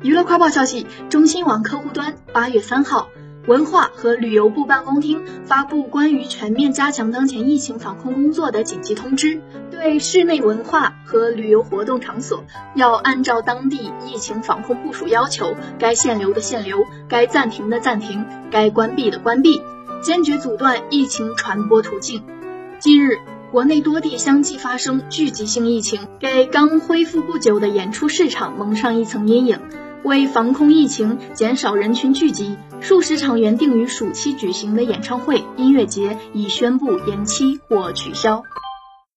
娱乐快报消息：中新网客户端八月三号，文化和旅游部办公厅发布关于全面加强当前疫情防控工作的紧急通知，对室内文化和旅游活动场所要按照当地疫情防控部署要求，该限流的限流，该暂停的暂停，该关闭的关闭，坚决阻断疫情传播途径。近日，国内多地相继发生聚集性疫情，给刚恢复不久的演出市场蒙上一层阴影。为防控疫情、减少人群聚集，数十场原定于暑期举行的演唱会、音乐节已宣布延期或取消。